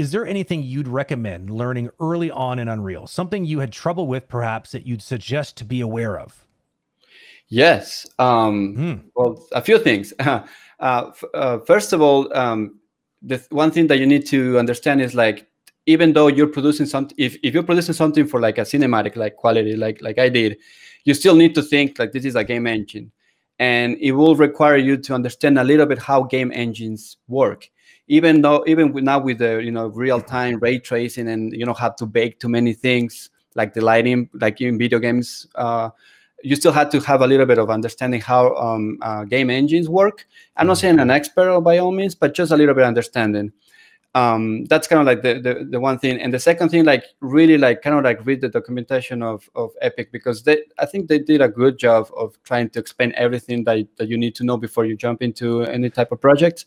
is there anything you'd recommend learning early on in Unreal? Something you had trouble with, perhaps, that you'd suggest to be aware of? Yes. Um, mm. Well, a few things. Uh, uh, first of all, um, the one thing that you need to understand is like even though you're producing something, if, if you're producing something for like a cinematic like quality, like like I did, you still need to think like this is a game engine, and it will require you to understand a little bit how game engines work. Even though even now with the you know real time ray tracing and you don't have to bake too many things like the lighting, like in video games. Uh, you still had to have a little bit of understanding how um, uh, game engines work. I'm not mm-hmm. saying an expert by all means, but just a little bit of understanding. Um, that's kind of like the, the, the one thing. And the second thing, like really like kind of like read the documentation of of Epic because they I think they did a good job of trying to explain everything that, that you need to know before you jump into any type of project.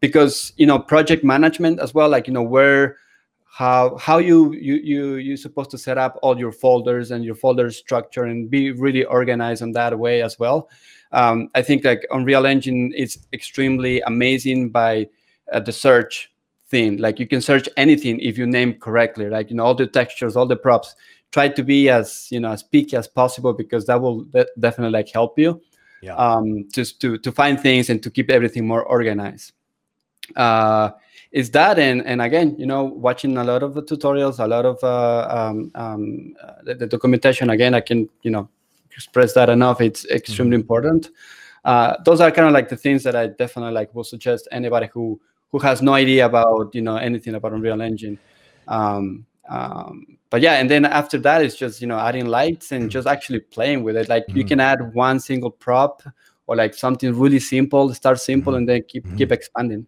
Because you know project management as well, like you know where how how you you you you're supposed to set up all your folders and your folder structure and be really organized in that way as well. Um, I think like Unreal Engine is extremely amazing by uh, the search thing. Like you can search anything if you name correctly. Like you know all the textures, all the props. Try to be as you know as picky as possible because that will de- definitely like help you. Yeah. Um, just to to find things and to keep everything more organized. Uh, is that and and again you know watching a lot of the tutorials a lot of uh, um, um, uh, the, the, documentation again i can you know express that enough it's extremely mm-hmm. important uh, those are kind of like the things that i definitely like will suggest anybody who who has no idea about you know anything about unreal engine um, um, but yeah and then after that it's just you know adding lights and just actually playing with it like mm-hmm. you can add one single prop or like something really simple start simple mm-hmm. and then keep mm-hmm. keep expanding